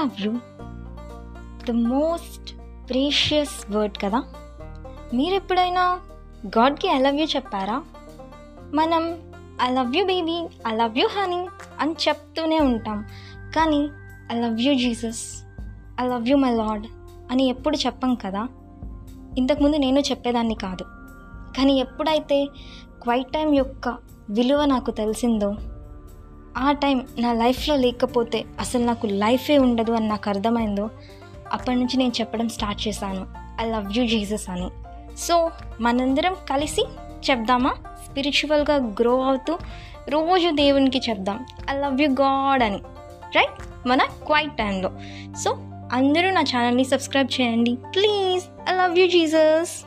Love you the most precious word కదా. మీరు ఎప్పుడైనా గాడ్కి ఐ లవ్ యూ చెప్పారా? మనం I love you baby I love you honey అని చెప్తూనే ఉంటాం. కానీ I love you Jesus I love you my lord అని ఎప్పుడు చెప్పం కదా. ఇంతకుముందు నేను చెప్పేదాన్ని కాదు. కానీ ఎప్పుడైతే క్వైట్ టైం యొక్క విలువ నాకు తెలిసిందో ఆ టైం నా లైఫ్లో లేకపోతే అసలు నాకు లైఫే ఉండదు అని నాకు అర్థమైందో అప్పటి నుంచి నేను చెప్పడం స్టార్ట్ చేశాను. ఐ లవ్ యూ జీసస్ అని. సో మనందరం కలిసి చెప్దామా? స్పిరిచువల్గా గ్రో అవుతూ రోజు దేవునికి చెప్దాం. ఐ లవ్ యూ గాడ్ అని. రైట్ మన క్వైట్ టైంలో సో అందరూ నా ఛానల్ని సబ్స్క్రైబ్ చేయండి. Please I love you Jesus